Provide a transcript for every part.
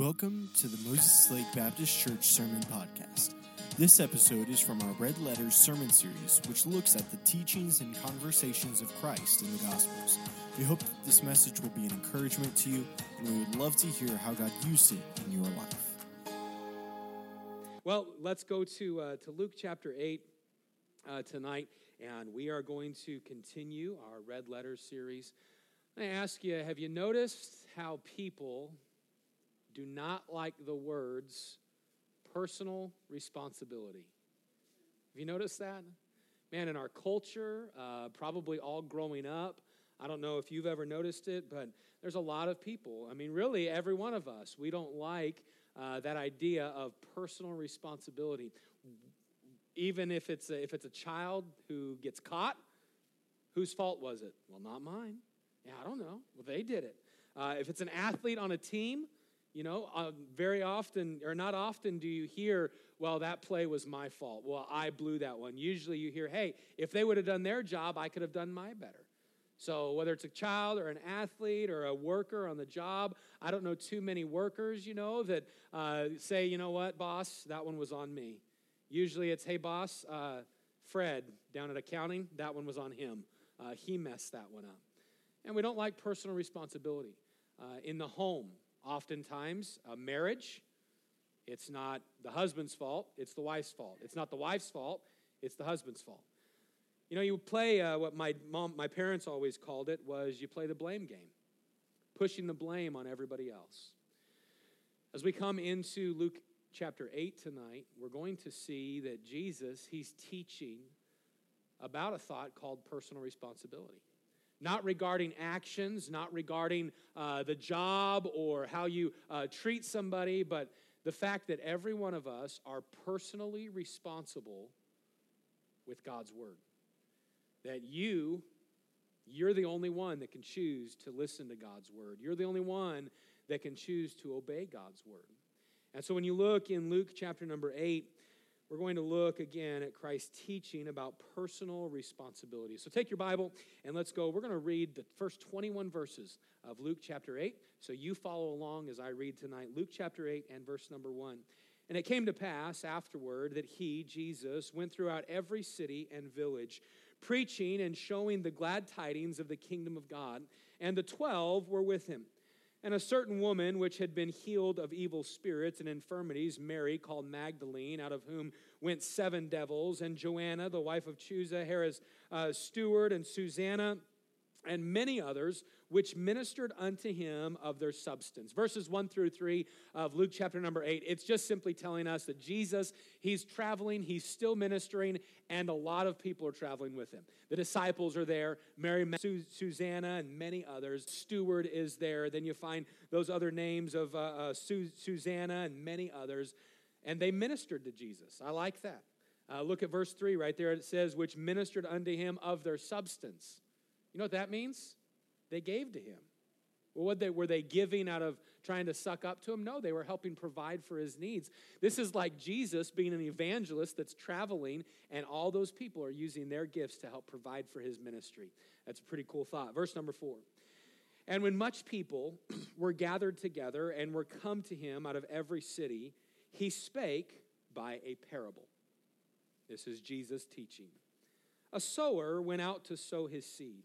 Welcome to the Moses Lake Baptist Church Sermon Podcast. This episode is from our Red Letters sermon series, which looks at the teachings and conversations of Christ in the Gospels. We hope that this message will be an encouragement to you, and we would love to hear how God used it in your life. Well, let's go to, uh, to Luke chapter 8 uh, tonight, and we are going to continue our Red Letters series. I ask you, have you noticed how people do not like the words personal responsibility. Have you noticed that? Man, in our culture, uh, probably all growing up, I don't know if you've ever noticed it, but there's a lot of people. I mean, really, every one of us, we don't like uh, that idea of personal responsibility. Even if it's, a, if it's a child who gets caught, whose fault was it? Well, not mine. Yeah, I don't know. Well, they did it. Uh, if it's an athlete on a team, you know, uh, very often, or not often, do you hear, well, that play was my fault. Well, I blew that one. Usually you hear, hey, if they would have done their job, I could have done my better. So, whether it's a child or an athlete or a worker on the job, I don't know too many workers, you know, that uh, say, you know what, boss, that one was on me. Usually it's, hey, boss, uh, Fred down at accounting, that one was on him. Uh, he messed that one up. And we don't like personal responsibility. Uh, in the home, Oftentimes, a marriage, it's not the husband's fault, it's the wife's fault. It's not the wife's fault, it's the husband's fault. You know, you play uh, what my mom, my parents always called it was you play the blame game, pushing the blame on everybody else. As we come into Luke chapter 8 tonight, we're going to see that Jesus, he's teaching about a thought called personal responsibility not regarding actions, not regarding uh, the job or how you uh, treat somebody, but the fact that every one of us are personally responsible with God's word. That you, you're the only one that can choose to listen to God's word. You're the only one that can choose to obey God's word. And so when you look in Luke chapter number 8, we're going to look again at Christ's teaching about personal responsibility. So take your Bible and let's go. We're going to read the first 21 verses of Luke chapter 8. So you follow along as I read tonight. Luke chapter 8 and verse number 1. And it came to pass afterward that he, Jesus, went throughout every city and village, preaching and showing the glad tidings of the kingdom of God. And the twelve were with him. And a certain woman which had been healed of evil spirits and infirmities, Mary, called Magdalene, out of whom went seven devils, and Joanna, the wife of Chuza, Herod's uh, steward, and Susanna, and many others, which ministered unto him of their substance. Verses 1 through 3 of Luke chapter number 8, it's just simply telling us that Jesus, he's traveling, he's still ministering, and a lot of people are traveling with him. The disciples are there, Mary, Susanna, and many others. Steward is there. Then you find those other names of uh, uh, Su- Susanna and many others, and they ministered to Jesus. I like that. Uh, look at verse 3 right there. It says, which ministered unto him of their substance. You know what that means? They gave to him. Well, they, were they giving out of trying to suck up to him? No, they were helping provide for his needs. This is like Jesus being an evangelist that's traveling, and all those people are using their gifts to help provide for his ministry. That's a pretty cool thought. Verse number four. And when much people were gathered together and were come to him out of every city, he spake by a parable. This is Jesus teaching. A sower went out to sow his seed.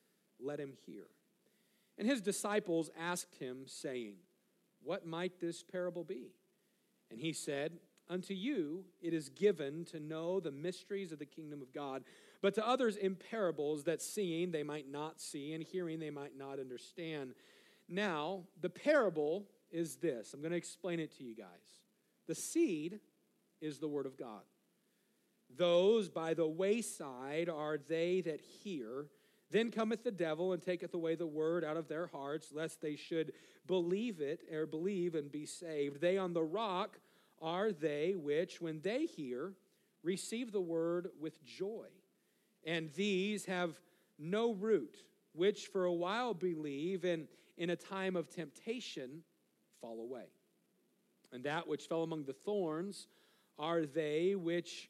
let him hear. And his disciples asked him, saying, What might this parable be? And he said, Unto you it is given to know the mysteries of the kingdom of God, but to others in parables, that seeing they might not see, and hearing they might not understand. Now, the parable is this. I'm going to explain it to you guys. The seed is the word of God. Those by the wayside are they that hear Then cometh the devil and taketh away the word out of their hearts, lest they should believe it or believe and be saved. They on the rock are they which, when they hear, receive the word with joy. And these have no root, which for a while believe, and in a time of temptation fall away. And that which fell among the thorns are they which,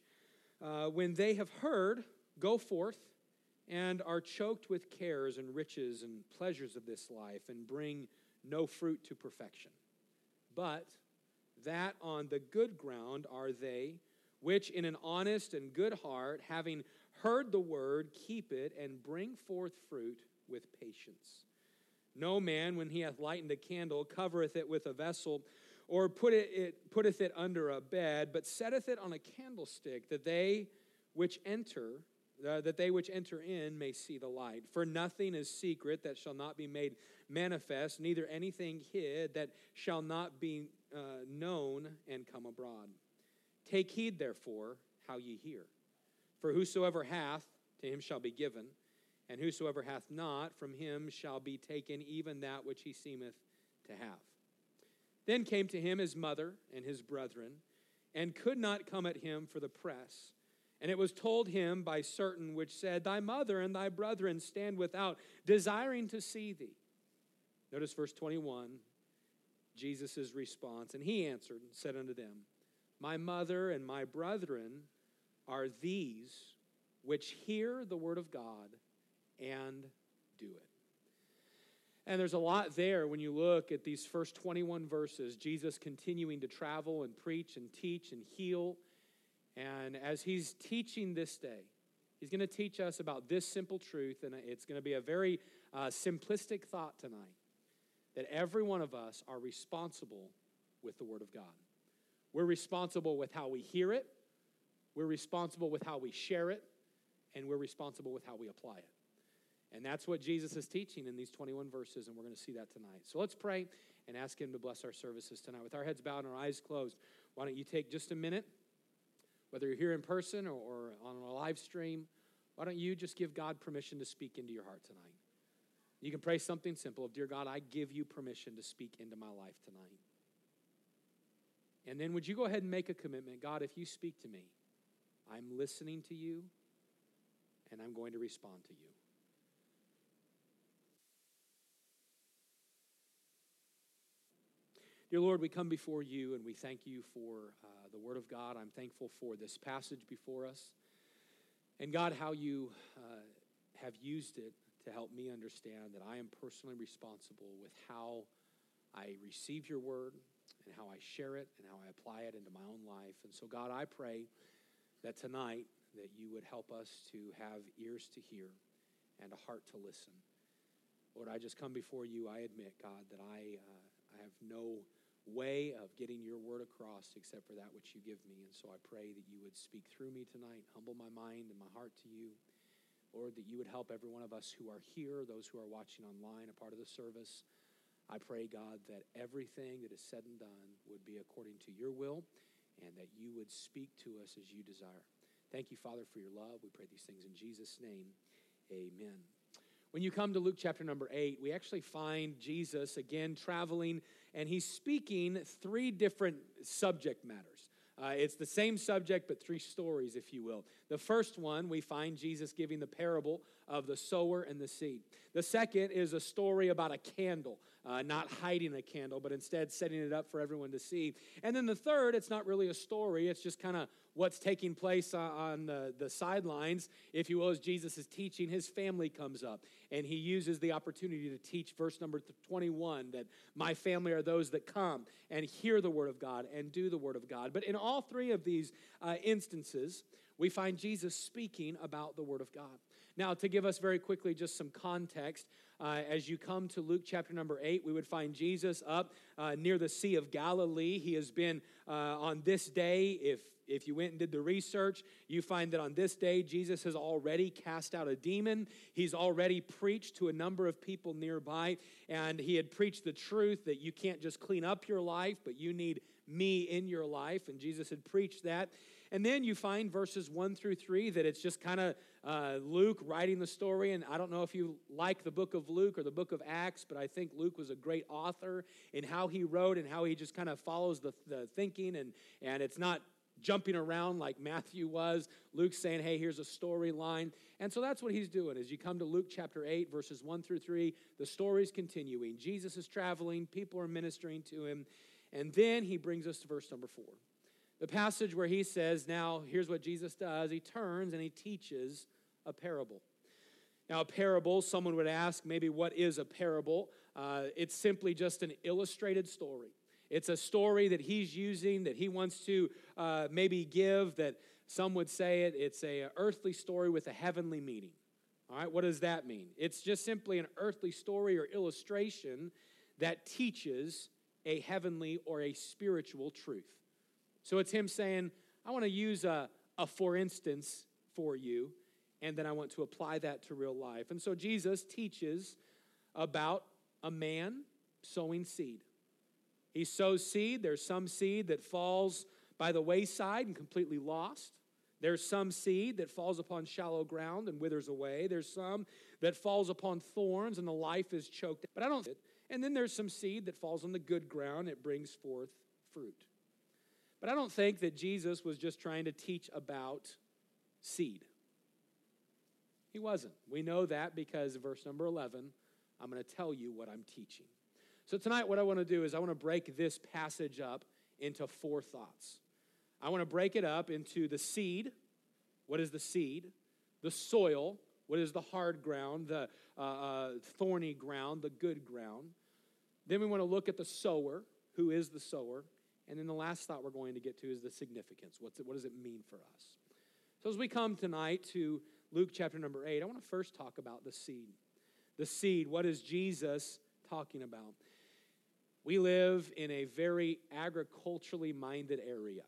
uh, when they have heard, go forth and are choked with cares and riches and pleasures of this life and bring no fruit to perfection. But that on the good ground are they which in an honest and good heart, having heard the word, keep it and bring forth fruit with patience. No man, when he hath lightened a candle, covereth it with a vessel, or put it, it, putteth it under a bed, but setteth it on a candlestick, that they which enter uh, that they which enter in may see the light. For nothing is secret that shall not be made manifest, neither anything hid that shall not be uh, known and come abroad. Take heed, therefore, how ye hear. For whosoever hath, to him shall be given, and whosoever hath not, from him shall be taken even that which he seemeth to have. Then came to him his mother and his brethren, and could not come at him for the press and it was told him by certain which said, Thy mother and thy brethren stand without, desiring to see thee. Notice verse 21, Jesus' response. And he answered and said unto them, My mother and my brethren are these which hear the word of God and do it. And there's a lot there when you look at these first 21 verses. Jesus continuing to travel and preach and teach and heal and as he's teaching this day, he's going to teach us about this simple truth, and it's going to be a very uh, simplistic thought tonight that every one of us are responsible with the Word of God. We're responsible with how we hear it, we're responsible with how we share it, and we're responsible with how we apply it. And that's what Jesus is teaching in these 21 verses, and we're going to see that tonight. So let's pray and ask Him to bless our services tonight. With our heads bowed and our eyes closed, why don't you take just a minute? Whether you're here in person or, or on a live stream, why don't you just give God permission to speak into your heart tonight? You can pray something simple of, Dear God, I give you permission to speak into my life tonight. And then would you go ahead and make a commitment? God, if you speak to me, I'm listening to you and I'm going to respond to you. Dear Lord, we come before you and we thank you for uh, the Word of God. I'm thankful for this passage before us. And God, how you uh, have used it to help me understand that I am personally responsible with how I receive your Word and how I share it and how I apply it into my own life. And so, God, I pray that tonight that you would help us to have ears to hear and a heart to listen. Lord, I just come before you. I admit, God, that I, uh, I have no way of getting your word across except for that which you give me. And so I pray that you would speak through me tonight, humble my mind and my heart to you. Lord, that you would help every one of us who are here, those who are watching online, a part of the service. I pray, God, that everything that is said and done would be according to your will and that you would speak to us as you desire. Thank you, Father, for your love. We pray these things in Jesus' name. Amen. When you come to Luke chapter number eight, we actually find Jesus again traveling and he's speaking three different subject matters. Uh, it's the same subject, but three stories, if you will. The first one, we find Jesus giving the parable of the sower and the seed. The second is a story about a candle, uh, not hiding a candle, but instead setting it up for everyone to see. And then the third, it's not really a story, it's just kind of what's taking place on the, the sidelines, if you will, as Jesus is teaching. His family comes up, and he uses the opportunity to teach verse number 21 that my family are those that come and hear the word of God and do the word of God. But in all three of these uh, instances, we find Jesus speaking about the word of God. Now, to give us very quickly just some context, uh, as you come to Luke chapter number eight, we would find Jesus up uh, near the Sea of Galilee. He has been uh, on this day, if if you went and did the research, you find that on this day, Jesus has already cast out a demon. He's already preached to a number of people nearby, and he had preached the truth that you can't just clean up your life, but you need me in your life. And Jesus had preached that. And then you find verses one through three that it's just kind of uh, Luke writing the story. And I don't know if you like the book of Luke or the book of Acts, but I think Luke was a great author in how he wrote and how he just kind of follows the, the thinking. And, and it's not jumping around like Matthew was. Luke's saying, hey, here's a storyline. And so that's what he's doing. As you come to Luke chapter 8, verses 1 through 3, the story's continuing. Jesus is traveling, people are ministering to him. And then he brings us to verse number 4. The passage where he says, Now, here's what Jesus does. He turns and he teaches a parable. Now, a parable, someone would ask, maybe what is a parable? Uh, it's simply just an illustrated story. It's a story that he's using that he wants to uh, maybe give that some would say it, it's a, earthly story with a heavenly meaning. All right, what does that mean? It's just simply an earthly story or illustration that teaches a heavenly or a spiritual truth. So it's him saying, I want to use a, a for instance for you, and then I want to apply that to real life. And so Jesus teaches about a man sowing seed. He sows seed. There's some seed that falls by the wayside and completely lost. There's some seed that falls upon shallow ground and withers away. There's some that falls upon thorns and the life is choked. But I don't. And then there's some seed that falls on the good ground. It brings forth fruit. But I don't think that Jesus was just trying to teach about seed. He wasn't. We know that because verse number 11, I'm going to tell you what I'm teaching. So, tonight, what I want to do is I want to break this passage up into four thoughts. I want to break it up into the seed. What is the seed? The soil. What is the hard ground, the uh, uh, thorny ground, the good ground? Then we want to look at the sower. Who is the sower? And then the last thought we're going to get to is the significance. What's it, what does it mean for us? So, as we come tonight to Luke chapter number eight, I want to first talk about the seed. The seed, what is Jesus talking about? We live in a very agriculturally minded area,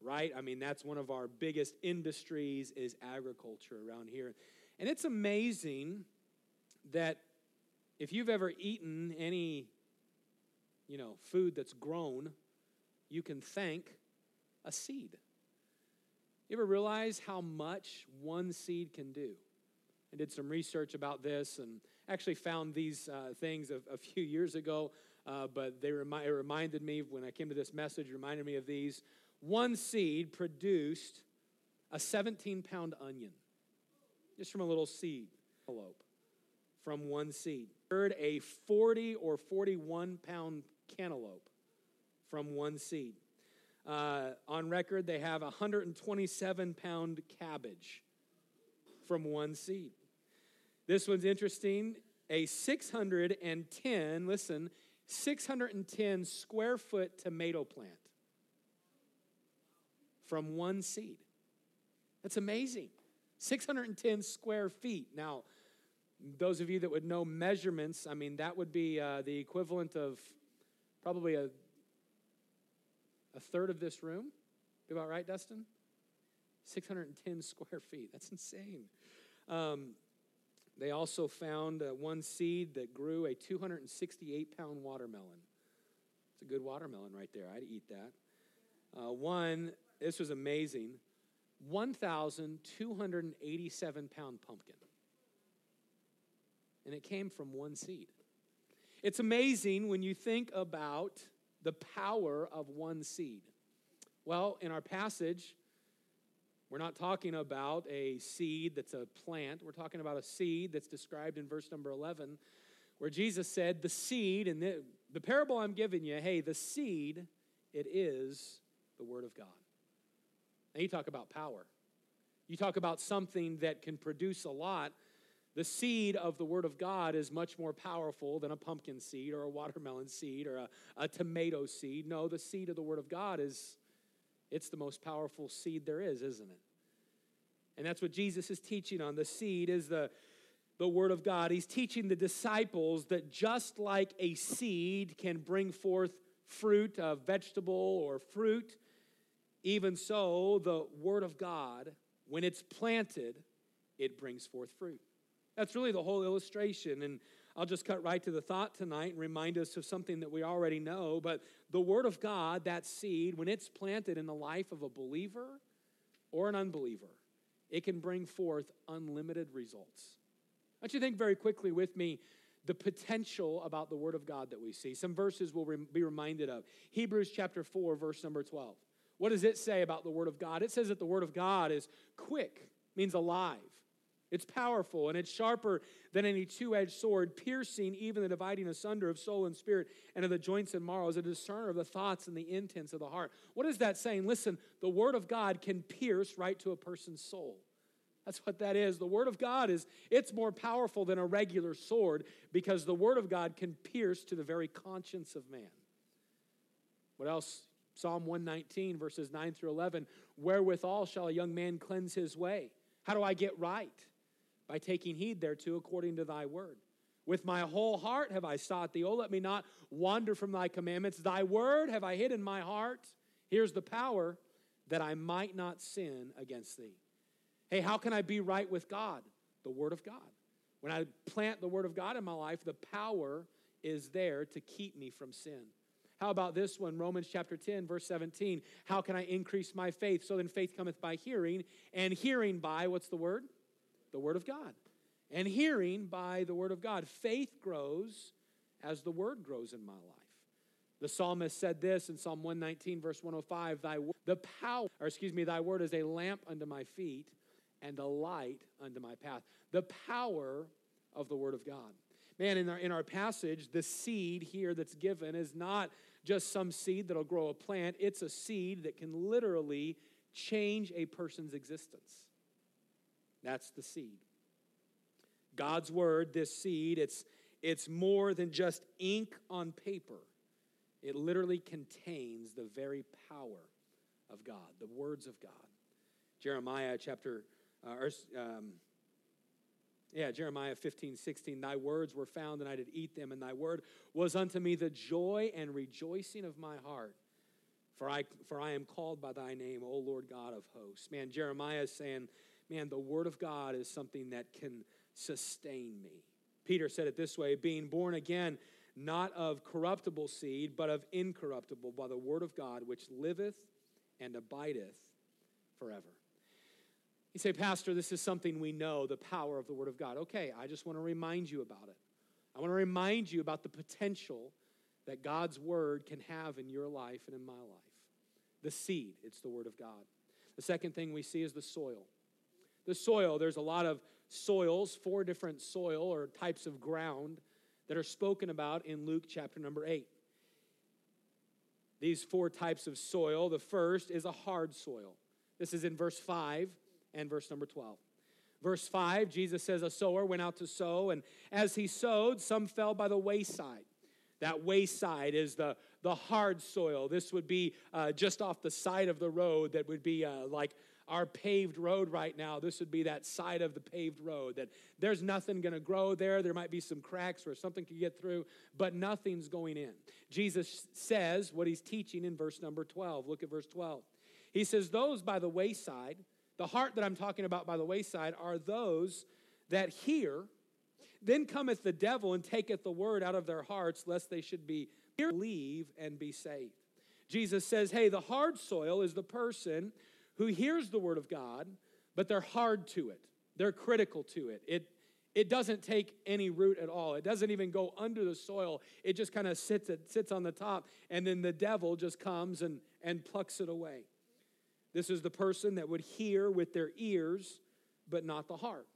right? I mean, that's one of our biggest industries is agriculture around here. And it's amazing that if you've ever eaten any, you know, food that's grown, you can thank a seed. You ever realize how much one seed can do? I did some research about this and actually found these uh, things a, a, few years ago uh, but they remi- reminded me when I came to this message, reminded me of these. One seed produced a 17 pound onion, just from a little seed from one seed. Third, a 40 or 41 pound cantaloupe from one seed. Uh, on record, they have a 127 pound cabbage from one seed. This one's interesting. A 610, listen, 610 square foot tomato plant from one seed. That's amazing. 610 square feet. Now, those of you that would know measurements, I mean, that would be uh, the equivalent of probably a, a third of this room. Be about right, Dustin? 610 square feet. That's insane. Um, they also found uh, one seed that grew a 268 pound watermelon. It's a good watermelon right there. I'd eat that. Uh, one, this was amazing 1,287 pound pumpkin. And it came from one seed. It's amazing when you think about the power of one seed. Well, in our passage, we're not talking about a seed that's a plant. We're talking about a seed that's described in verse number 11, where Jesus said, The seed, and the, the parable I'm giving you, hey, the seed, it is the Word of God. Now, you talk about power. You talk about something that can produce a lot. The seed of the Word of God is much more powerful than a pumpkin seed or a watermelon seed or a, a tomato seed. No, the seed of the Word of God is it's the most powerful seed there is, isn't it? And that's what Jesus is teaching on. The seed is the the Word of God. He's teaching the disciples that just like a seed can bring forth fruit, a vegetable or fruit, even so, the Word of God, when it's planted, it brings forth fruit. That's really the whole illustration. And I'll just cut right to the thought tonight and remind us of something that we already know. But the Word of God, that seed, when it's planted in the life of a believer or an unbeliever, it can bring forth unlimited results. Want you think very quickly with me the potential about the Word of God that we see. Some verses we'll be reminded of. Hebrews chapter 4, verse number 12. What does it say about the Word of God? It says that the Word of God is quick, means alive. It's powerful and it's sharper than any two edged sword, piercing even the dividing asunder of soul and spirit and of the joints and marrows, a discerner of the thoughts and the intents of the heart. What is that saying? Listen, the Word of God can pierce right to a person's soul. That's what that is. The Word of God is, it's more powerful than a regular sword because the Word of God can pierce to the very conscience of man. What else? Psalm 119, verses 9 through 11. Wherewithal shall a young man cleanse his way? How do I get right? By taking heed thereto according to thy word. With my whole heart have I sought thee. Oh, let me not wander from thy commandments. Thy word have I hid in my heart. Here's the power that I might not sin against thee. Hey, how can I be right with God? The word of God. When I plant the word of God in my life, the power is there to keep me from sin. How about this one? Romans chapter 10, verse 17. How can I increase my faith? So then faith cometh by hearing, and hearing by, what's the word? The Word of God. And hearing by the Word of God. Faith grows as the Word grows in my life. The psalmist said this in Psalm 119, verse 105 Thy the power, or excuse me, thy word is a lamp unto my feet and a light unto my path. The power of the Word of God. Man, in our, in our passage, the seed here that's given is not just some seed that'll grow a plant, it's a seed that can literally change a person's existence. That's the seed. God's word, this seed, it's, it's more than just ink on paper. It literally contains the very power of God, the words of God. Jeremiah chapter, uh, or, um, yeah, Jeremiah 15, 16. Thy words were found, and I did eat them, and thy word was unto me the joy and rejoicing of my heart. For I, for I am called by thy name, O Lord God of hosts. Man, Jeremiah is saying, man, the Word of God is something that can sustain me. Peter said it this way being born again, not of corruptible seed, but of incorruptible, by the Word of God, which liveth and abideth forever. You say, Pastor, this is something we know, the power of the Word of God. Okay, I just want to remind you about it. I want to remind you about the potential that God's Word can have in your life and in my life. The seed, it's the Word of God. The second thing we see is the soil the soil. There's a lot of soils, four different soil or types of ground that are spoken about in Luke chapter number 8. These four types of soil, the first is a hard soil. This is in verse 5 and verse number 12. Verse 5, Jesus says, A sower went out to sow, and as he sowed, some fell by the wayside. That wayside is the, the hard soil. This would be uh, just off the side of the road that would be uh, like our paved road right now, this would be that side of the paved road that there's nothing going to grow there. There might be some cracks where something could get through, but nothing's going in. Jesus says what he's teaching in verse number 12. Look at verse 12. He says, Those by the wayside, the heart that I'm talking about by the wayside, are those that hear. Then cometh the devil and taketh the word out of their hearts, lest they should be believe and be saved. Jesus says, Hey, the hard soil is the person who hears the word of God, but they're hard to it. They're critical to it. It it doesn't take any root at all. It doesn't even go under the soil. It just kind of sits it sits on the top, and then the devil just comes and, and plucks it away. This is the person that would hear with their ears, but not the heart.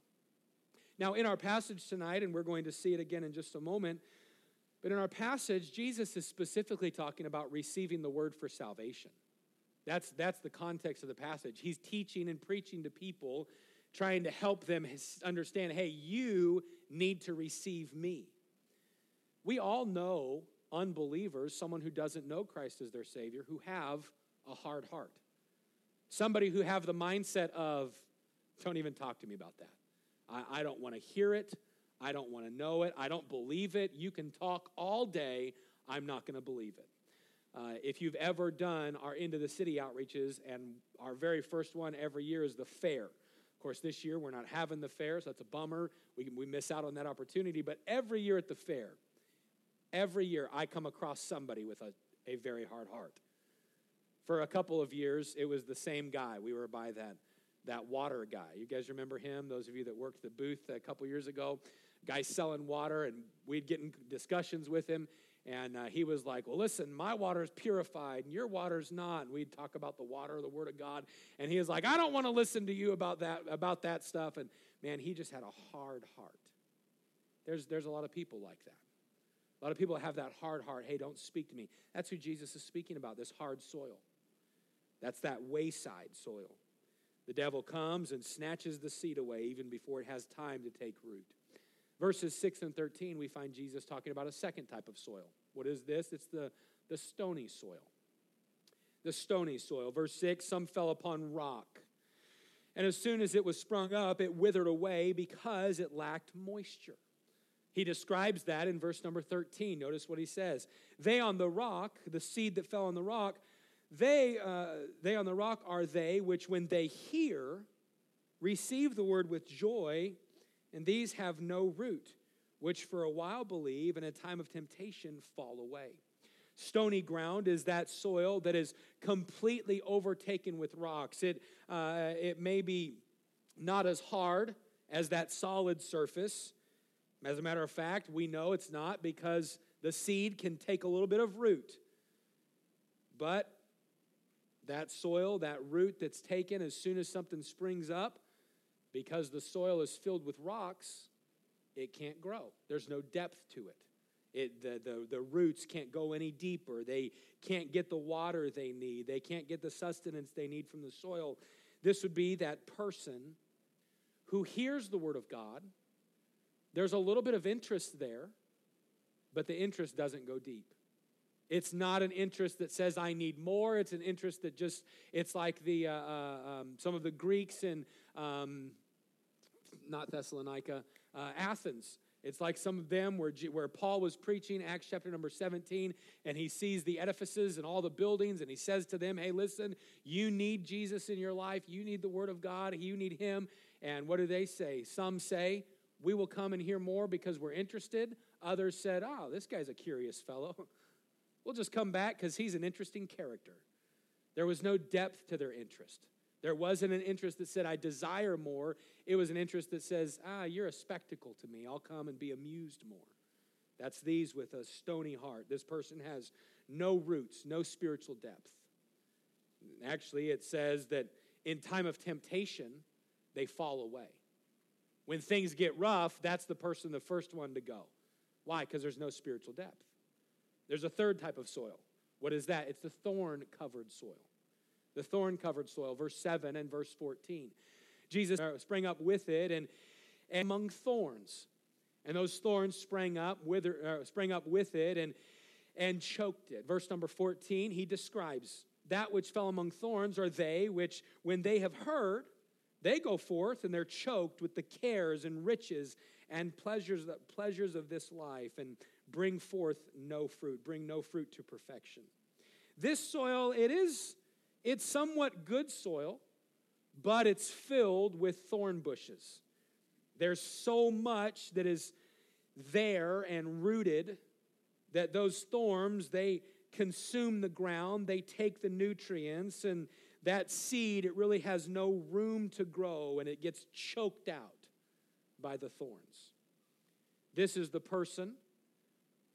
Now, in our passage tonight, and we're going to see it again in just a moment, but in our passage, Jesus is specifically talking about receiving the word for salvation. That's, that's the context of the passage. He's teaching and preaching to people, trying to help them understand hey, you need to receive me. We all know unbelievers, someone who doesn't know Christ as their Savior, who have a hard heart. Somebody who have the mindset of, don't even talk to me about that. I, I don't want to hear it. I don't want to know it. I don't believe it. You can talk all day. I'm not going to believe it. Uh, if you've ever done our Into the City outreaches, and our very first one every year is the fair. Of course, this year we're not having the fair, so that's a bummer. We, we miss out on that opportunity. But every year at the fair, every year I come across somebody with a, a very hard heart. For a couple of years, it was the same guy. We were by that, that water guy. You guys remember him? Those of you that worked the booth a couple years ago, guy selling water, and we'd get in discussions with him. And uh, he was like, Well, listen, my water is purified and your water's not. And we'd talk about the water, the Word of God. And he was like, I don't want to listen to you about that, about that stuff. And man, he just had a hard heart. There's, there's a lot of people like that. A lot of people have that hard heart. Hey, don't speak to me. That's who Jesus is speaking about, this hard soil. That's that wayside soil. The devil comes and snatches the seed away even before it has time to take root. Verses 6 and 13, we find Jesus talking about a second type of soil. What is this? It's the, the stony soil. The stony soil. Verse 6 some fell upon rock. And as soon as it was sprung up, it withered away because it lacked moisture. He describes that in verse number 13. Notice what he says. They on the rock, the seed that fell on the rock, they, uh, they on the rock are they which, when they hear, receive the word with joy and these have no root, which for a while believe, in a time of temptation fall away. Stony ground is that soil that is completely overtaken with rocks. It, uh, it may be not as hard as that solid surface. As a matter of fact, we know it's not because the seed can take a little bit of root. But that soil, that root that's taken as soon as something springs up, because the soil is filled with rocks, it can't grow. There's no depth to it. It, the, the, the roots can't go any deeper. They can't get the water they need. They can't get the sustenance they need from the soil. This would be that person who hears the word of God. There's a little bit of interest there, but the interest doesn't go deep. It's not an interest that says I need more. It's an interest that just it's like the uh, uh, um, some of the Greeks in um, not Thessalonica, uh, Athens. It's like some of them where, where Paul was preaching, Acts chapter number 17, and he sees the edifices and all the buildings, and he says to them, Hey, listen, you need Jesus in your life. You need the Word of God. You need Him. And what do they say? Some say, We will come and hear more because we're interested. Others said, Oh, this guy's a curious fellow. We'll just come back because he's an interesting character. There was no depth to their interest. There wasn't an interest that said, I desire more. It was an interest that says, Ah, you're a spectacle to me. I'll come and be amused more. That's these with a stony heart. This person has no roots, no spiritual depth. Actually, it says that in time of temptation, they fall away. When things get rough, that's the person, the first one to go. Why? Because there's no spiritual depth. There's a third type of soil. What is that? It's the thorn covered soil. The thorn covered soil, verse 7 and verse 14. Jesus sprang up with it and, and among thorns. And those thorns sprang up, wither, uh, sprang up with it and, and choked it. Verse number 14, he describes that which fell among thorns are they which, when they have heard, they go forth and they're choked with the cares and riches and pleasures, pleasures of this life and bring forth no fruit, bring no fruit to perfection. This soil, it is, it's somewhat good soil, but it's filled with thorn bushes. There's so much that is there and rooted that those thorns, they consume the ground, they take the nutrients, and that seed, it really has no room to grow and it gets choked out by the thorns. This is the person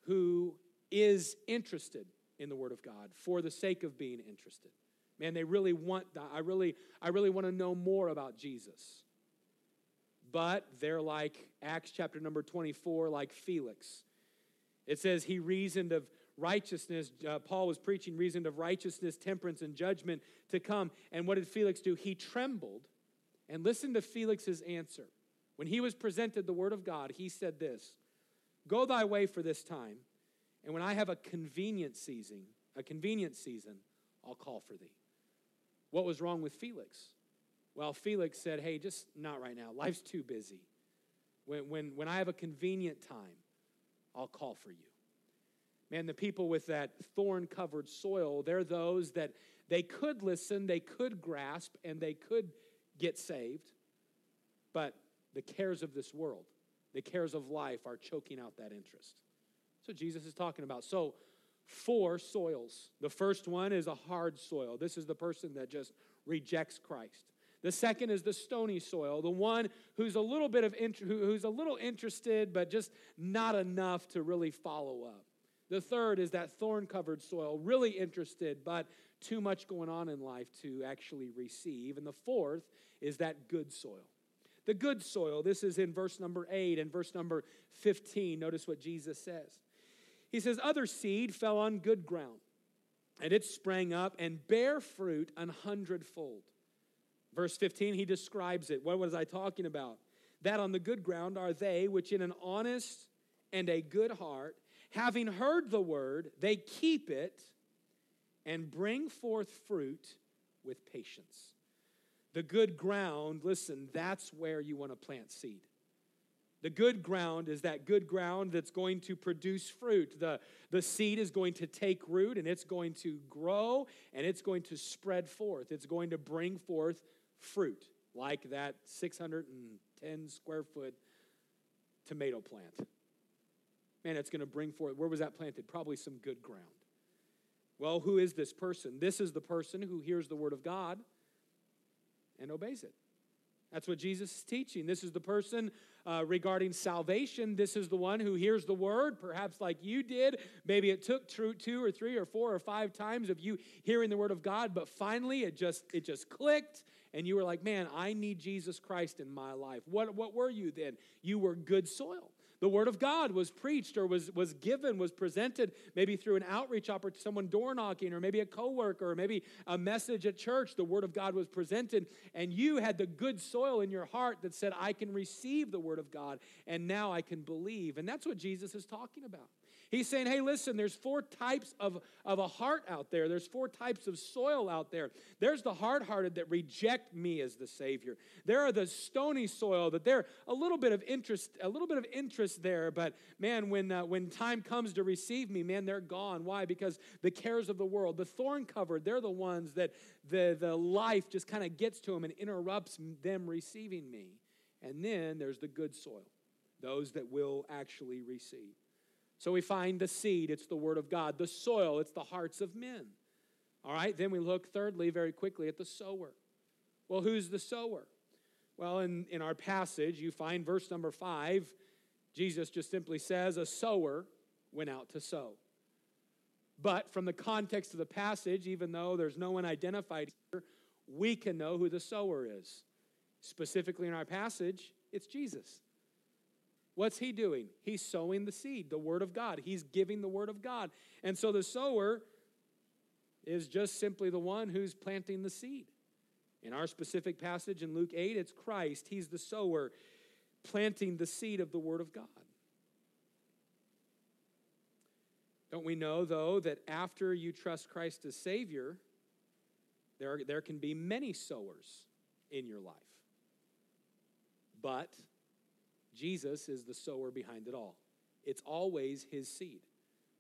who is interested in the Word of God for the sake of being interested. Man, they really want that. I really, I really want to know more about Jesus. But they're like Acts chapter number 24, like Felix. It says he reasoned of righteousness. Uh, Paul was preaching reasoned of righteousness, temperance, and judgment to come. And what did Felix do? He trembled. And listen to Felix's answer. When he was presented the word of God, he said this Go thy way for this time, and when I have a convenient season, a convenient season, I'll call for thee. What was wrong with Felix? Well, Felix said, Hey, just not right now. Life's too busy. When, when, when I have a convenient time, I'll call for you. Man, the people with that thorn covered soil, they're those that they could listen, they could grasp, and they could get saved. But the cares of this world, the cares of life are choking out that interest. So Jesus is talking about. So, four soils. The first one is a hard soil. This is the person that just rejects Christ. The second is the stony soil, the one who's a little bit of int- who's a little interested but just not enough to really follow up. The third is that thorn-covered soil, really interested but too much going on in life to actually receive. And the fourth is that good soil. The good soil, this is in verse number 8 and verse number 15. Notice what Jesus says. He says, Other seed fell on good ground, and it sprang up and bare fruit an hundredfold. Verse 15, he describes it. What was I talking about? That on the good ground are they which in an honest and a good heart, having heard the word, they keep it and bring forth fruit with patience. The good ground, listen, that's where you want to plant seed. The good ground is that good ground that's going to produce fruit. The, the seed is going to take root and it's going to grow and it's going to spread forth. It's going to bring forth fruit, like that 610 square foot tomato plant. Man, it's going to bring forth, where was that planted? Probably some good ground. Well, who is this person? This is the person who hears the word of God and obeys it. That's what Jesus is teaching. This is the person uh, regarding salvation. This is the one who hears the word, perhaps like you did. Maybe it took two or three or four or five times of you hearing the word of God, but finally it just it just clicked, and you were like, "Man, I need Jesus Christ in my life." What what were you then? You were good soil. The Word of God was preached or was, was given, was presented maybe through an outreach opportunity, someone door knocking, or maybe a coworker, or maybe a message at church. The Word of God was presented, and you had the good soil in your heart that said, I can receive the Word of God, and now I can believe. And that's what Jesus is talking about. He's saying, hey, listen, there's four types of, of a heart out there. There's four types of soil out there. There's the hard hearted that reject me as the Savior. There are the stony soil that they're a little bit of interest, a little bit of interest there, but man, when, uh, when time comes to receive me, man, they're gone. Why? Because the cares of the world, the thorn covered, they're the ones that the, the life just kind of gets to them and interrupts them receiving me. And then there's the good soil, those that will actually receive. So we find the seed, it's the word of God. The soil, it's the hearts of men. All right, then we look thirdly, very quickly, at the sower. Well, who's the sower? Well, in, in our passage, you find verse number five. Jesus just simply says, A sower went out to sow. But from the context of the passage, even though there's no one identified here, we can know who the sower is. Specifically in our passage, it's Jesus. What's he doing? He's sowing the seed, the word of God. He's giving the word of God. And so the sower is just simply the one who's planting the seed. In our specific passage in Luke 8, it's Christ. He's the sower planting the seed of the word of God. Don't we know, though, that after you trust Christ as Savior, there, there can be many sowers in your life. But Jesus is the sower behind it all. It's always his seed.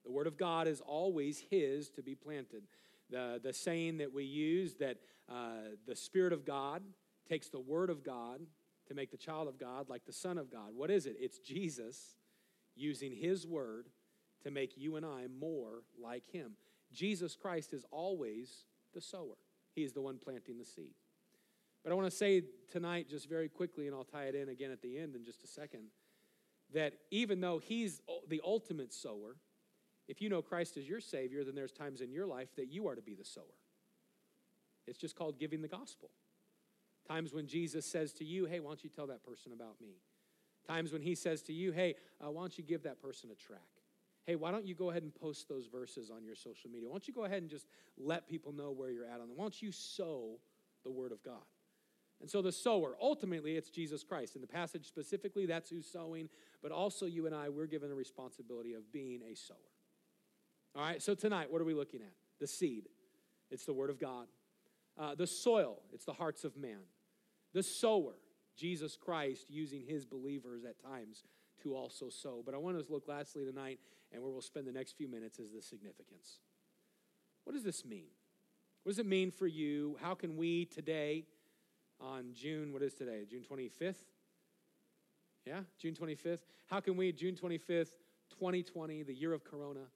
The word of God is always his to be planted. The, the saying that we use that uh, the Spirit of God takes the word of God to make the child of God like the Son of God. What is it? It's Jesus using his word to make you and I more like him. Jesus Christ is always the sower, he is the one planting the seed. But I want to say tonight, just very quickly, and I'll tie it in again at the end in just a second, that even though He's the ultimate sower, if you know Christ as your Savior, then there's times in your life that you are to be the sower. It's just called giving the gospel. Times when Jesus says to you, hey, why don't you tell that person about me? Times when He says to you, hey, uh, why don't you give that person a track? Hey, why don't you go ahead and post those verses on your social media? Why don't you go ahead and just let people know where you're at on them? Why don't you sow the Word of God? And so the sower, ultimately, it's Jesus Christ. In the passage specifically, that's who's sowing, but also you and I, we're given the responsibility of being a sower. All right, so tonight, what are we looking at? The seed, it's the Word of God. Uh, the soil, it's the hearts of man. The sower, Jesus Christ using his believers at times to also sow. But I want us to look lastly tonight, and where we'll spend the next few minutes, is the significance. What does this mean? What does it mean for you? How can we today, on June, what is today? June 25th? Yeah, June 25th. How can we, June 25th, 2020, the year of Corona,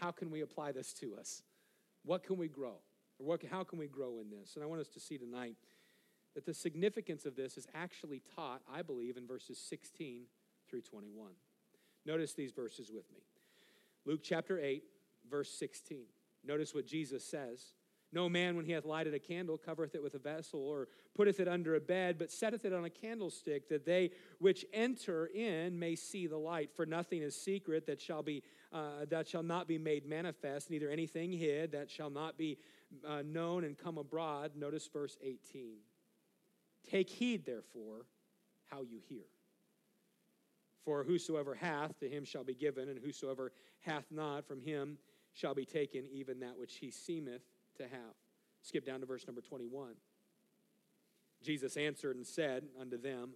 how can we apply this to us? What can we grow? What, how can we grow in this? And I want us to see tonight that the significance of this is actually taught, I believe, in verses 16 through 21. Notice these verses with me. Luke chapter 8, verse 16. Notice what Jesus says. No man, when he hath lighted a candle, covereth it with a vessel, or putteth it under a bed, but setteth it on a candlestick, that they which enter in may see the light. For nothing is secret that shall be uh, that shall not be made manifest, neither anything hid that shall not be uh, known and come abroad. Notice verse 18. Take heed, therefore, how you hear. For whosoever hath, to him shall be given, and whosoever hath not, from him shall be taken even that which he seemeth to have. Skip down to verse number 21. Jesus answered and said unto them,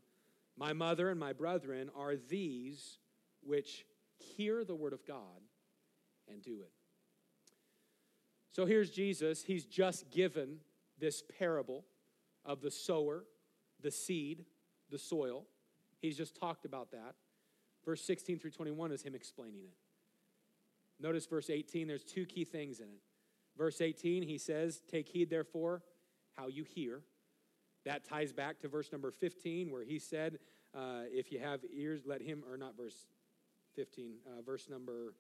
My mother and my brethren are these which hear the word of God and do it. So here's Jesus. He's just given this parable of the sower, the seed, the soil. He's just talked about that. Verse 16 through 21 is him explaining it. Notice verse 18, there's two key things in it. Verse 18, he says, Take heed, therefore, how you hear. That ties back to verse number 15, where he said, uh, If you have ears, let him, or not verse 15, uh, verse number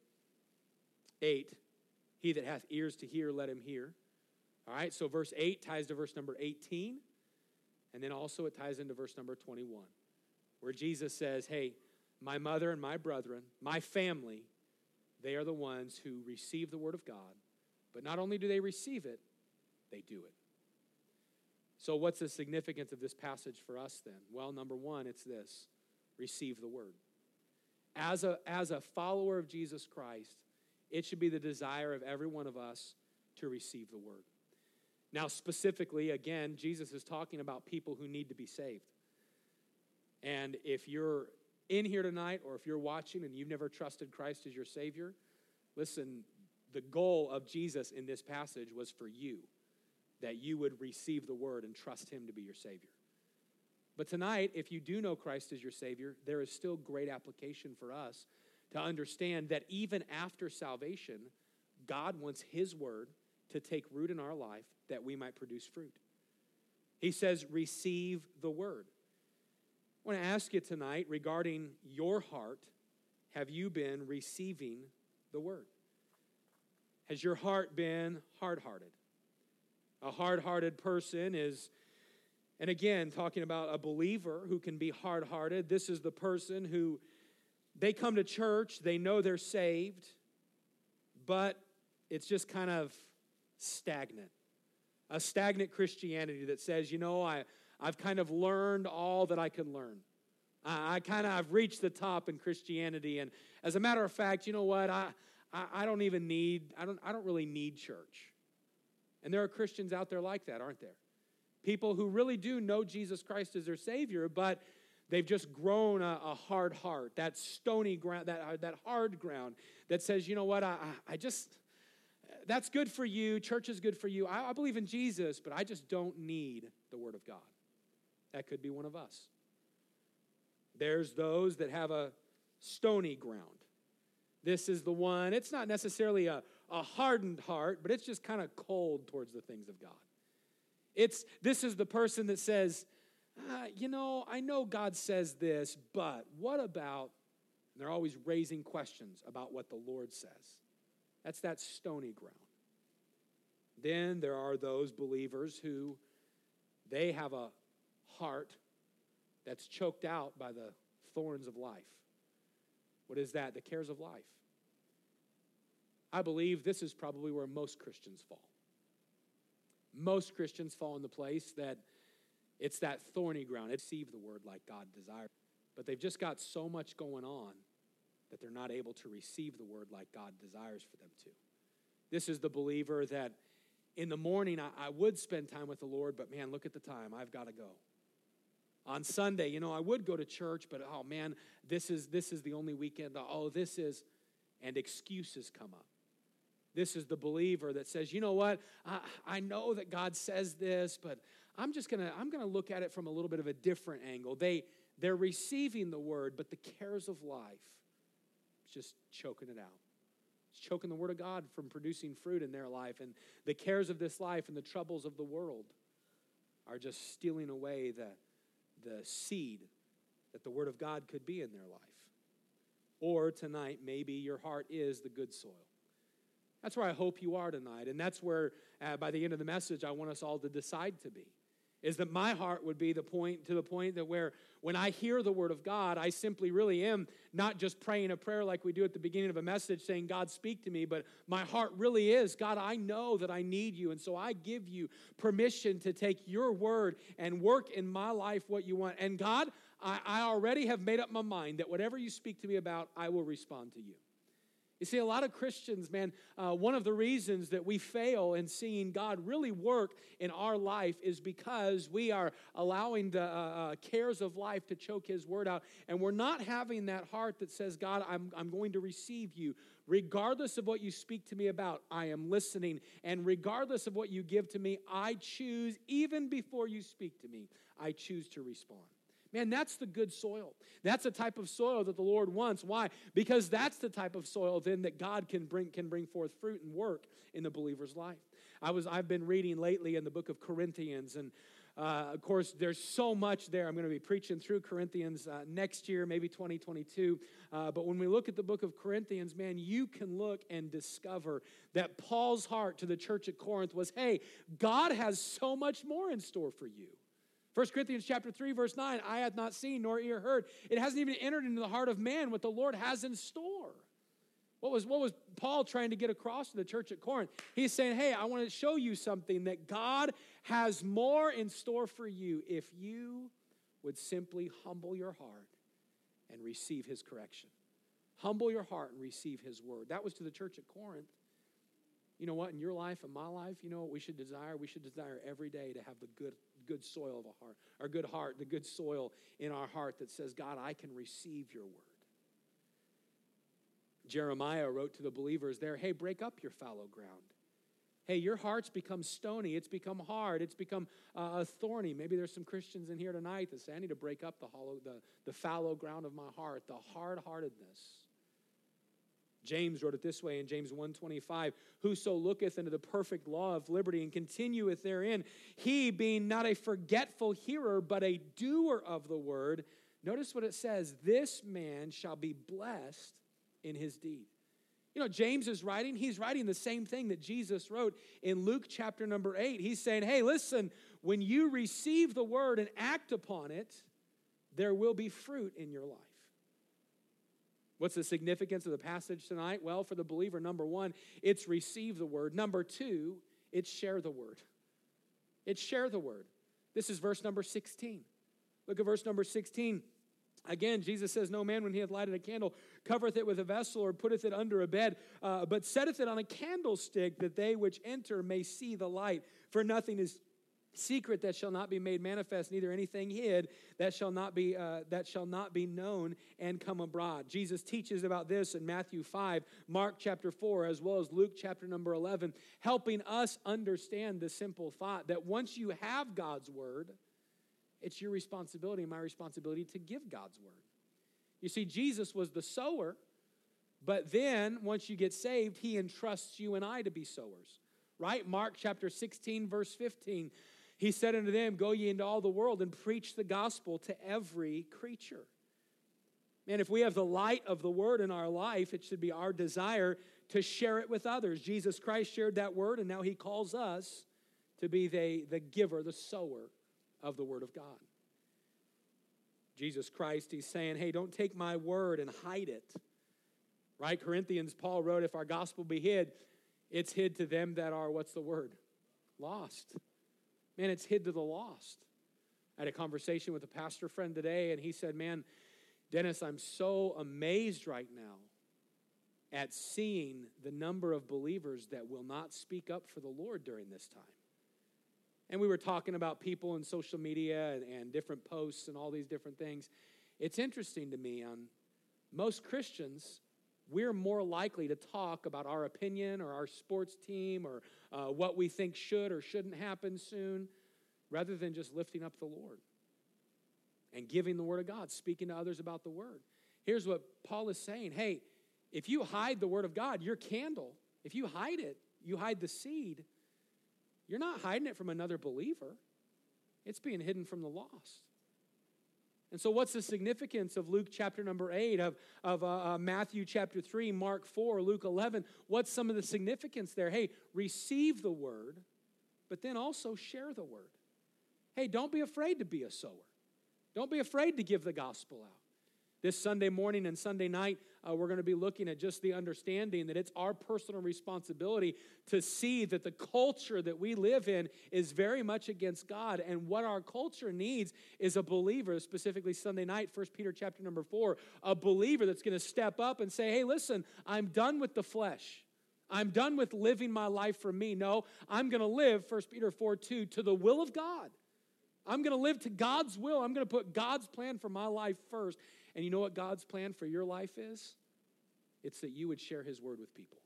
8, He that hath ears to hear, let him hear. All right, so verse 8 ties to verse number 18, and then also it ties into verse number 21, where Jesus says, Hey, my mother and my brethren, my family, they are the ones who receive the word of God. But not only do they receive it, they do it. So, what's the significance of this passage for us then? Well, number one, it's this receive the word. As a, as a follower of Jesus Christ, it should be the desire of every one of us to receive the word. Now, specifically, again, Jesus is talking about people who need to be saved. And if you're in here tonight or if you're watching and you've never trusted Christ as your Savior, listen, the goal of Jesus in this passage was for you, that you would receive the word and trust Him to be your Savior. But tonight, if you do know Christ as your Savior, there is still great application for us to understand that even after salvation, God wants His word to take root in our life that we might produce fruit. He says, Receive the word. I want to ask you tonight regarding your heart have you been receiving the word? Has your heart been hard hearted? A hard hearted person is, and again, talking about a believer who can be hard hearted, this is the person who they come to church, they know they're saved, but it's just kind of stagnant. A stagnant Christianity that says, you know, I, I've kind of learned all that I can learn. I, I kind of I've reached the top in Christianity, and as a matter of fact, you know what? I, I, I don't even need I don't I don't really need church. And there are Christians out there like that, aren't there? People who really do know Jesus Christ as their Savior, but they've just grown a, a hard heart, that stony ground, that, uh, that hard ground that says, you know what, I, I just, that's good for you. Church is good for you. I, I believe in Jesus, but I just don't need the Word of God. That could be one of us. There's those that have a stony ground. This is the one, it's not necessarily a, a hardened heart, but it's just kind of cold towards the things of God. It's this is the person that says, ah, you know, I know God says this, but what about? And they're always raising questions about what the Lord says. That's that stony ground. Then there are those believers who they have a heart that's choked out by the thorns of life. What is that? The cares of life. I believe this is probably where most Christians fall. Most Christians fall in the place that it's that thorny ground. It's receive the word like God desires. But they've just got so much going on that they're not able to receive the word like God desires for them to. This is the believer that in the morning I, I would spend time with the Lord, but man, look at the time. I've got to go. On Sunday, you know, I would go to church, but oh man, this is this is the only weekend. Oh, this is and excuses come up. This is the believer that says, you know what, I, I know that God says this, but I'm just gonna, I'm gonna look at it from a little bit of a different angle. They they're receiving the word, but the cares of life is just choking it out. It's choking the word of God from producing fruit in their life. And the cares of this life and the troubles of the world are just stealing away the, the seed that the word of God could be in their life. Or tonight, maybe your heart is the good soil. That's where I hope you are tonight. And that's where, uh, by the end of the message, I want us all to decide to be. Is that my heart would be the point to the point that where when I hear the word of God, I simply really am not just praying a prayer like we do at the beginning of a message saying, God, speak to me, but my heart really is, God, I know that I need you. And so I give you permission to take your word and work in my life what you want. And God, I, I already have made up my mind that whatever you speak to me about, I will respond to you. You see, a lot of Christians, man, uh, one of the reasons that we fail in seeing God really work in our life is because we are allowing the uh, uh, cares of life to choke His word out. And we're not having that heart that says, God, I'm, I'm going to receive you. Regardless of what you speak to me about, I am listening. And regardless of what you give to me, I choose, even before you speak to me, I choose to respond. Man, that's the good soil. That's the type of soil that the Lord wants. Why? Because that's the type of soil then that God can bring can bring forth fruit and work in the believer's life. I was I've been reading lately in the book of Corinthians and uh, of course, there's so much there. I'm going to be preaching through Corinthians uh, next year, maybe 2022. Uh, but when we look at the book of Corinthians, man, you can look and discover that Paul's heart to the church at Corinth was hey, God has so much more in store for you. 1 Corinthians chapter 3, verse 9, I have not seen nor ear heard. It hasn't even entered into the heart of man what the Lord has in store. What was, what was Paul trying to get across to the church at Corinth? He's saying, Hey, I want to show you something that God has more in store for you if you would simply humble your heart and receive his correction. Humble your heart and receive his word. That was to the church at Corinth. You know what? In your life and my life, you know what we should desire? We should desire every day to have the good good soil of a heart, our good heart, the good soil in our heart that says, God, I can receive your word. Jeremiah wrote to the believers there, hey, break up your fallow ground. Hey, your heart's become stony. It's become hard. It's become uh, thorny. Maybe there's some Christians in here tonight that say, I need to break up the hollow, the, the fallow ground of my heart, the hard-heartedness. James wrote it this way in James 1:25, whoso looketh into the perfect law of liberty and continueth therein, he being not a forgetful hearer but a doer of the word, notice what it says, this man shall be blessed in his deed. You know, James is writing, he's writing the same thing that Jesus wrote in Luke chapter number 8. He's saying, "Hey, listen, when you receive the word and act upon it, there will be fruit in your life." What's the significance of the passage tonight? Well, for the believer, number one, it's receive the word. Number two, it's share the word. It's share the word. This is verse number 16. Look at verse number 16. Again, Jesus says, No man, when he hath lighted a candle, covereth it with a vessel or putteth it under a bed, uh, but setteth it on a candlestick, that they which enter may see the light. For nothing is secret that shall not be made manifest neither anything hid that shall not be uh, that shall not be known and come abroad. Jesus teaches about this in matthew 5 mark chapter 4 as well as luke chapter number 11 helping us understand the simple thought that once you have god's word it's your responsibility and my responsibility to give god's word. You see jesus was the sower but then once you get saved he entrusts you and i to be sowers right? Mark chapter 16 verse 15 he said unto them, Go ye into all the world and preach the gospel to every creature. And if we have the light of the word in our life, it should be our desire to share it with others. Jesus Christ shared that word, and now he calls us to be the, the giver, the sower of the word of God. Jesus Christ, he's saying, Hey, don't take my word and hide it. Right? Corinthians, Paul wrote, If our gospel be hid, it's hid to them that are, what's the word? Lost. Man, it's hid to the lost. I had a conversation with a pastor friend today, and he said, Man, Dennis, I'm so amazed right now at seeing the number of believers that will not speak up for the Lord during this time. And we were talking about people in social media and, and different posts and all these different things. It's interesting to me on most Christians, we're more likely to talk about our opinion or our sports team or uh, what we think should or shouldn't happen soon rather than just lifting up the Lord and giving the Word of God, speaking to others about the Word. Here's what Paul is saying Hey, if you hide the Word of God, your candle, if you hide it, you hide the seed, you're not hiding it from another believer, it's being hidden from the lost. And so, what's the significance of Luke chapter number 8, of, of uh, uh, Matthew chapter 3, Mark 4, Luke 11? What's some of the significance there? Hey, receive the word, but then also share the word. Hey, don't be afraid to be a sower. Don't be afraid to give the gospel out. This Sunday morning and Sunday night, uh, we're going to be looking at just the understanding that it's our personal responsibility to see that the culture that we live in is very much against God. And what our culture needs is a believer, specifically Sunday night, 1 Peter chapter number 4, a believer that's going to step up and say, hey, listen, I'm done with the flesh. I'm done with living my life for me. No, I'm going to live, 1 Peter 4 2, to the will of God. I'm going to live to God's will. I'm going to put God's plan for my life first. And you know what God's plan for your life is? It's that you would share His word with people.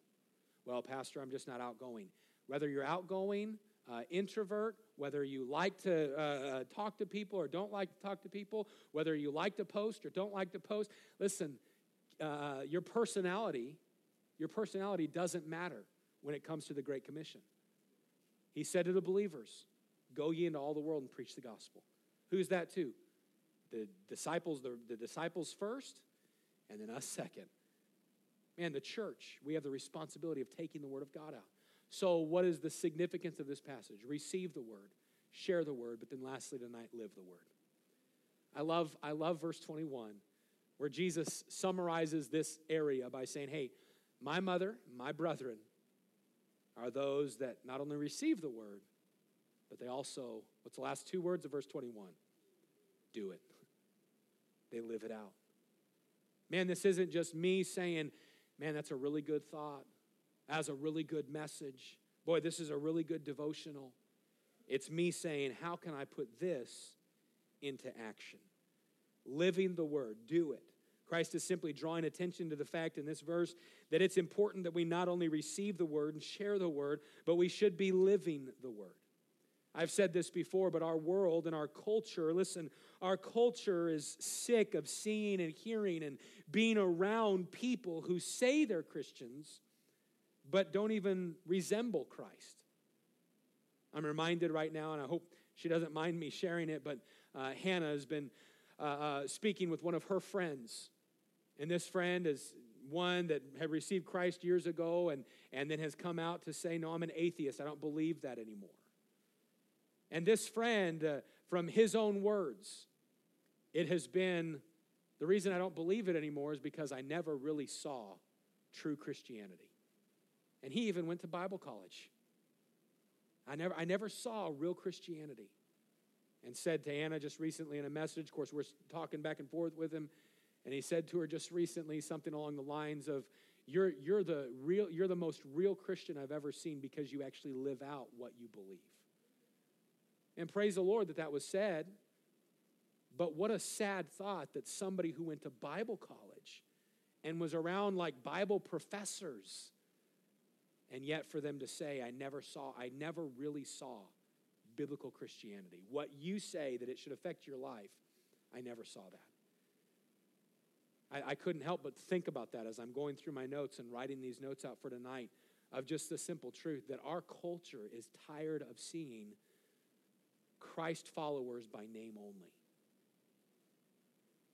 Well, Pastor, I'm just not outgoing. Whether you're outgoing, uh, introvert, whether you like to uh, uh, talk to people or don't like to talk to people, whether you like to post or don't like to post, listen, uh, your personality, your personality doesn't matter when it comes to the Great Commission. He said to the believers, Go ye into all the world and preach the gospel. Who's that to? The disciples, the, the disciples first, and then us second. Man, the church, we have the responsibility of taking the word of God out. So, what is the significance of this passage? Receive the word, share the word, but then lastly tonight, live the word. I love, I love verse 21, where Jesus summarizes this area by saying, Hey, my mother, my brethren are those that not only receive the word, but they also, what's the last two words of verse 21? Do it. They live it out. Man, this isn't just me saying, man, that's a really good thought. That's a really good message. Boy, this is a really good devotional. It's me saying, how can I put this into action? Living the word, do it. Christ is simply drawing attention to the fact in this verse that it's important that we not only receive the word and share the word, but we should be living the word. I've said this before, but our world and our culture, listen, our culture is sick of seeing and hearing and being around people who say they're Christians, but don't even resemble Christ. I'm reminded right now, and I hope she doesn't mind me sharing it, but uh, Hannah has been uh, uh, speaking with one of her friends. And this friend is one that had received Christ years ago and, and then has come out to say, No, I'm an atheist. I don't believe that anymore. And this friend, uh, from his own words, it has been the reason I don't believe it anymore is because I never really saw true Christianity. And he even went to Bible college. I never, I never saw real Christianity. And said to Hannah just recently in a message, of course, we're talking back and forth with him, and he said to her just recently something along the lines of, you're, you're, the real, you're the most real Christian I've ever seen because you actually live out what you believe. And praise the Lord that that was said. But what a sad thought that somebody who went to Bible college and was around like Bible professors, and yet for them to say, I never saw, I never really saw biblical Christianity. What you say that it should affect your life, I never saw that. I, I couldn't help but think about that as I'm going through my notes and writing these notes out for tonight of just the simple truth that our culture is tired of seeing Christ followers by name only.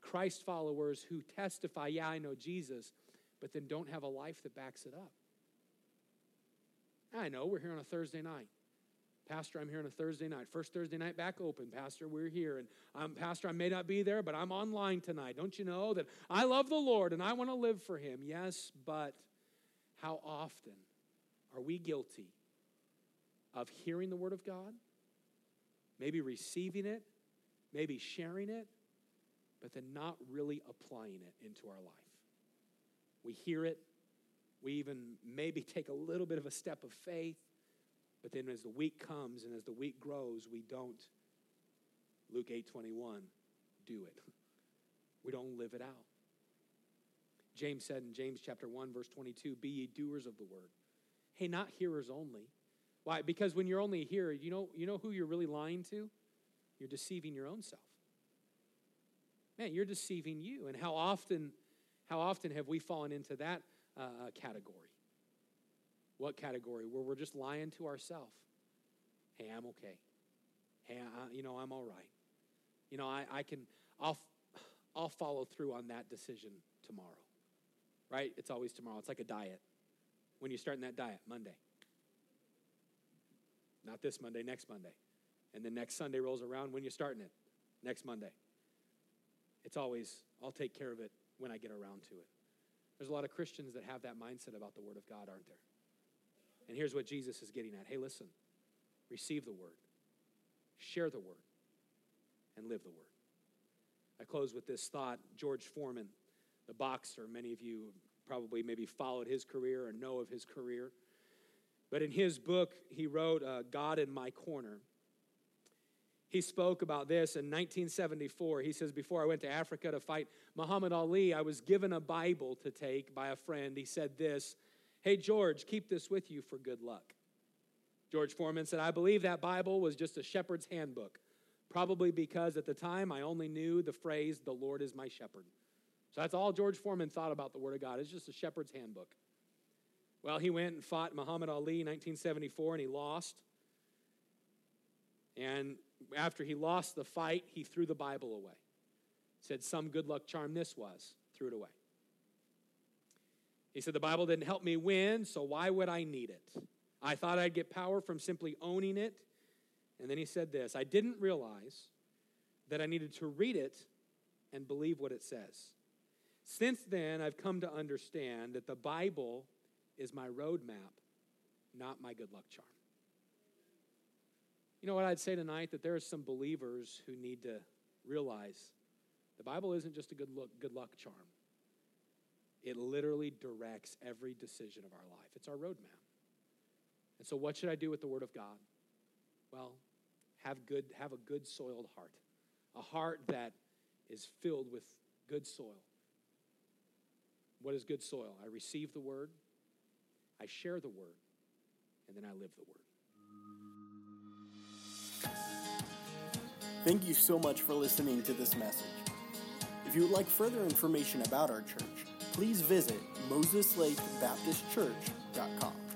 Christ followers who testify, yeah, I know Jesus, but then don't have a life that backs it up. I know we're here on a Thursday night. Pastor, I'm here on a Thursday night. First Thursday night back open. Pastor, we're here. And um, Pastor, I may not be there, but I'm online tonight. Don't you know that I love the Lord and I want to live for Him? Yes, but how often are we guilty of hearing the Word of God maybe receiving it, maybe sharing it, but then not really applying it into our life. We hear it, we even maybe take a little bit of a step of faith, But then as the week comes and as the week grows, we don't, Luke 8:21, do it. We don't live it out. James said in James chapter 1, verse 22, be ye doers of the word. Hey, not hearers only. Why? Because when you're only here, you know, you know who you're really lying to? You're deceiving your own self. Man, you're deceiving you. And how often, how often have we fallen into that uh, uh category? What category? Where we're just lying to ourselves. Hey, I'm okay. Hey, I, you know, I'm all right. You know, I, I can, I'll, I'll follow through on that decision tomorrow. Right? It's always tomorrow. It's like a diet. When you're starting that diet? Monday. Not this Monday, next Monday. And then next Sunday rolls around. When you starting it? Next Monday. It's always, I'll take care of it when I get around to it. There's a lot of Christians that have that mindset about the Word of God, aren't there? And here's what Jesus is getting at hey, listen, receive the Word, share the Word, and live the Word. I close with this thought. George Foreman, the boxer, many of you probably maybe followed his career or know of his career. But in his book, he wrote uh, God in My Corner. He spoke about this in 1974. He says, Before I went to Africa to fight Muhammad Ali, I was given a Bible to take by a friend. He said this Hey, George, keep this with you for good luck. George Foreman said, I believe that Bible was just a shepherd's handbook, probably because at the time I only knew the phrase, the Lord is my shepherd. So that's all George Foreman thought about the Word of God. It's just a shepherd's handbook. Well, he went and fought Muhammad Ali in 1974 and he lost. And after he lost the fight, he threw the Bible away. Said, Some good luck charm this was. Threw it away. He said, The Bible didn't help me win, so why would I need it? I thought I'd get power from simply owning it. And then he said this I didn't realize that I needed to read it and believe what it says. Since then, I've come to understand that the Bible is my roadmap, not my good luck charm. You know what I'd say tonight? That there are some believers who need to realize the Bible isn't just a good, look, good luck charm. It literally directs every decision of our life. It's our roadmap. And so what should I do with the Word of God? Well, have good, have a good soiled heart. A heart that is filled with good soil. What is good soil? I receive the word, I share the word, and then I live the word. Thank you so much for listening to this message. If you would like further information about our church, please visit MosesLakeBaptistChurch.com.